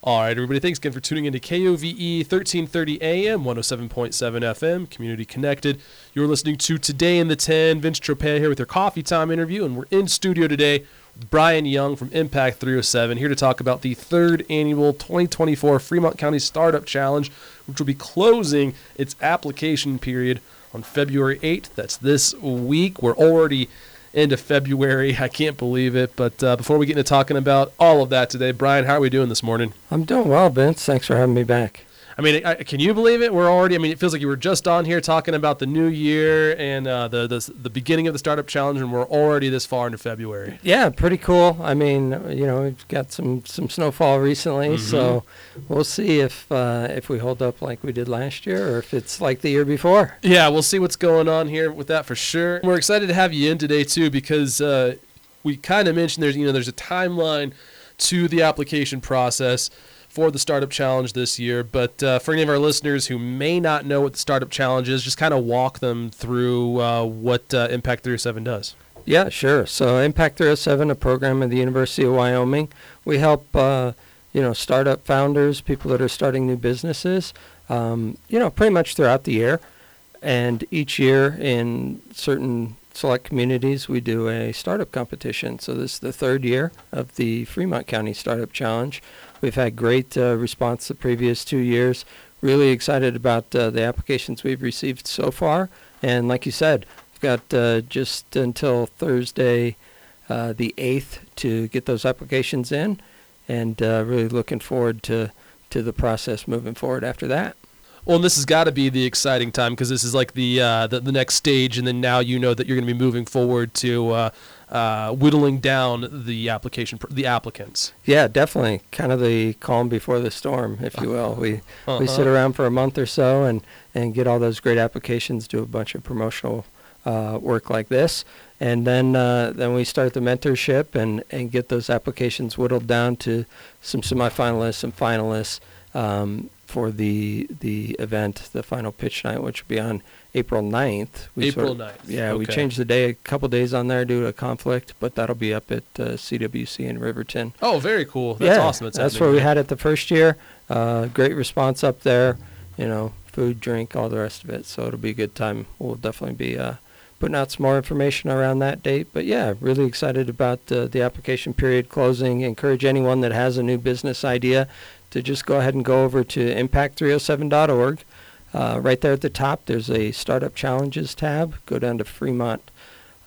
All right, everybody, thanks again for tuning into KOVE 1330 AM, 107.7 FM, community connected. You're listening to Today in the 10. Vince Tropea here with your coffee time interview, and we're in studio today with Brian Young from Impact 307 here to talk about the third annual 2024 Fremont County Startup Challenge, which will be closing its application period on February 8th. That's this week. We're already into February. I can't believe it. But uh, before we get into talking about all of that today, Brian, how are we doing this morning? I'm doing well, Vince. Thanks for having me back. I mean, I, can you believe it? We're already. I mean, it feels like you were just on here talking about the new year and uh, the, the the beginning of the startup challenge, and we're already this far into February. Yeah, pretty cool. I mean, you know, we've got some some snowfall recently, mm-hmm. so we'll see if uh, if we hold up like we did last year, or if it's like the year before. Yeah, we'll see what's going on here with that for sure. We're excited to have you in today too because uh, we kind of mentioned there's you know there's a timeline to the application process for the Startup Challenge this year. But uh, for any of our listeners who may not know what the Startup Challenge is, just kind of walk them through uh, what uh, Impact 307 does. Yeah, sure. So Impact 307, a program at the University of Wyoming, we help uh, you know startup founders, people that are starting new businesses, um, you know, pretty much throughout the year. And each year in certain select communities, we do a startup competition. So this is the third year of the Fremont County Startup Challenge. We've had great uh, response the previous two years. Really excited about uh, the applications we've received so far. And like you said, we've got uh, just until Thursday, uh, the 8th, to get those applications in. And uh, really looking forward to, to the process moving forward after that. Well, and this has got to be the exciting time because this is like the, uh, the, the next stage, and then now you know that you're going to be moving forward to uh, uh, whittling down the application, the applicants. Yeah, definitely, kind of the calm before the storm, if you will. We uh-huh. we sit around for a month or so and and get all those great applications, do a bunch of promotional uh, work like this, and then uh, then we start the mentorship and and get those applications whittled down to some semifinalists, some finalists. Um, for the the event, the final pitch night, which will be on April 9th. We April sort of, 9th. Yeah, okay. we changed the day a couple days on there due to a conflict, but that'll be up at uh, CWC in Riverton. Oh, very cool. That's yeah, awesome. It's that's where we had it the first year. Uh, great response up there. You know, food, drink, all the rest of it. So it'll be a good time. We'll definitely be uh, putting out some more information around that date. But yeah, really excited about uh, the application period closing. Encourage anyone that has a new business idea to just go ahead and go over to impact307.org. Uh, right there at the top, there's a Startup Challenges tab. Go down to Fremont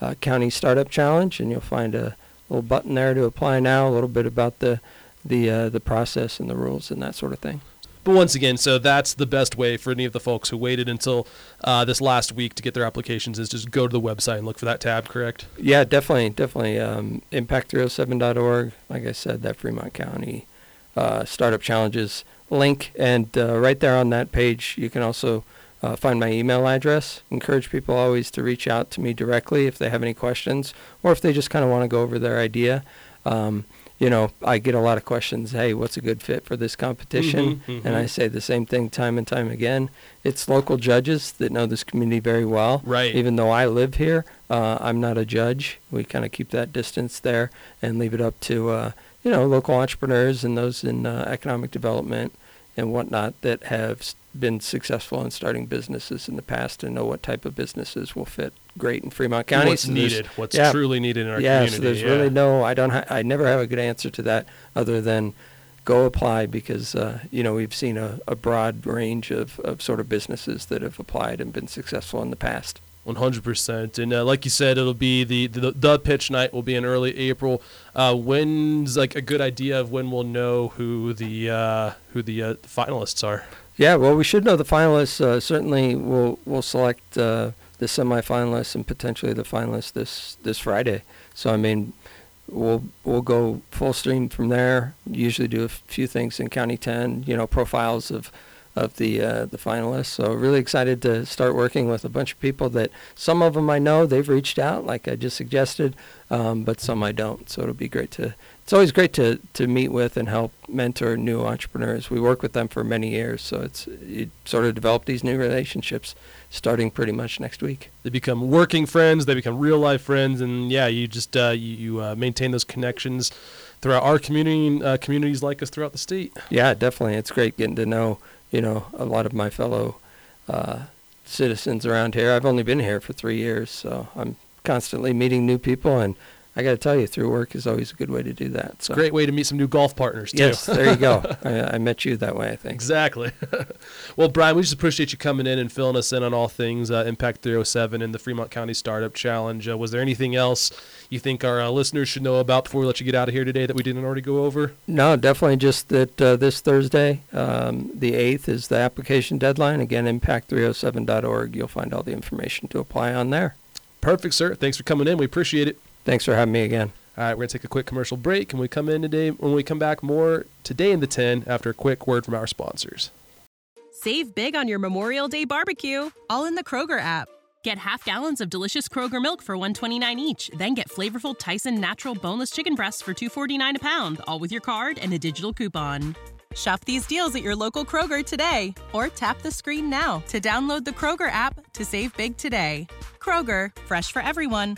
uh, County Startup Challenge, and you'll find a little button there to apply now. A little bit about the the uh, the process and the rules and that sort of thing. But once again, so that's the best way for any of the folks who waited until uh, this last week to get their applications is just go to the website and look for that tab, correct? Yeah, definitely, definitely. Um, Impact307.org, like I said, that Fremont County uh, Startup Challenges link. And uh, right there on that page, you can also uh, find my email address. Encourage people always to reach out to me directly if they have any questions or if they just kind of want to go over their idea. Um, you know, I get a lot of questions. Hey, what's a good fit for this competition? Mm-hmm, mm-hmm. And I say the same thing time and time again. It's local judges that know this community very well. Right. Even though I live here, uh, I'm not a judge. We kind of keep that distance there and leave it up to uh, you know, local entrepreneurs and those in uh, economic development and whatnot that have been successful in starting businesses in the past and know what type of businesses will fit great in Fremont County. What's so needed? What's yeah, truly needed in our yeah, community? So there's yeah. really no. I don't. Ha- I never have a good answer to that other than go apply because uh, you know we've seen a, a broad range of, of sort of businesses that have applied and been successful in the past. 100%. And uh, like you said, it'll be the, the, the pitch night will be in early April. Uh, when's like a good idea of when we'll know who the uh, who the uh, finalists are? Yeah, well, we should know the finalists. Uh, certainly, we'll we'll select uh, the semifinalists and potentially the finalists this this Friday. So I mean, we'll we'll go full stream from there. Usually do a few things in County 10, you know, profiles of of the uh, the finalists. So really excited to start working with a bunch of people that some of them I know they've reached out, like I just suggested, um, but some I don't. So it'll be great to. It's always great to to meet with and help mentor new entrepreneurs. We work with them for many years, so it's you sort of develop these new relationships starting pretty much next week. They become working friends. They become real life friends, and yeah, you just uh, you, you uh, maintain those connections throughout our community and uh, communities like us throughout the state. Yeah, definitely. It's great getting to know you know a lot of my fellow uh, citizens around here. I've only been here for three years, so I'm constantly meeting new people and I got to tell you, through work is always a good way to do that. So great way to meet some new golf partners too. Yes, there you go. I, I, met you that way, I think. Exactly. well, Brian, we just appreciate you coming in and filling us in on all things uh, Impact 307 and the Fremont County Startup Challenge. Uh, was there anything else you think our uh, listeners should know about before we let you get out of here today that we didn't already go over? No, definitely just that uh, this Thursday, um, the 8th, is the application deadline. Again, impact307.org. You'll find all the information to apply on there. Perfect, sir. Thanks for coming in. We appreciate it. Thanks for having me again. All right, we're going to take a quick commercial break and we come in today when we come back more today in the 10 after a quick word from our sponsors. Save big on your Memorial Day barbecue, all in the Kroger app. Get half gallons of delicious Kroger milk for 129 each, then get flavorful Tyson natural boneless chicken breasts for 249 a pound, all with your card and a digital coupon. Shop these deals at your local Kroger today or tap the screen now to download the Kroger app to save big today. Kroger, fresh for everyone.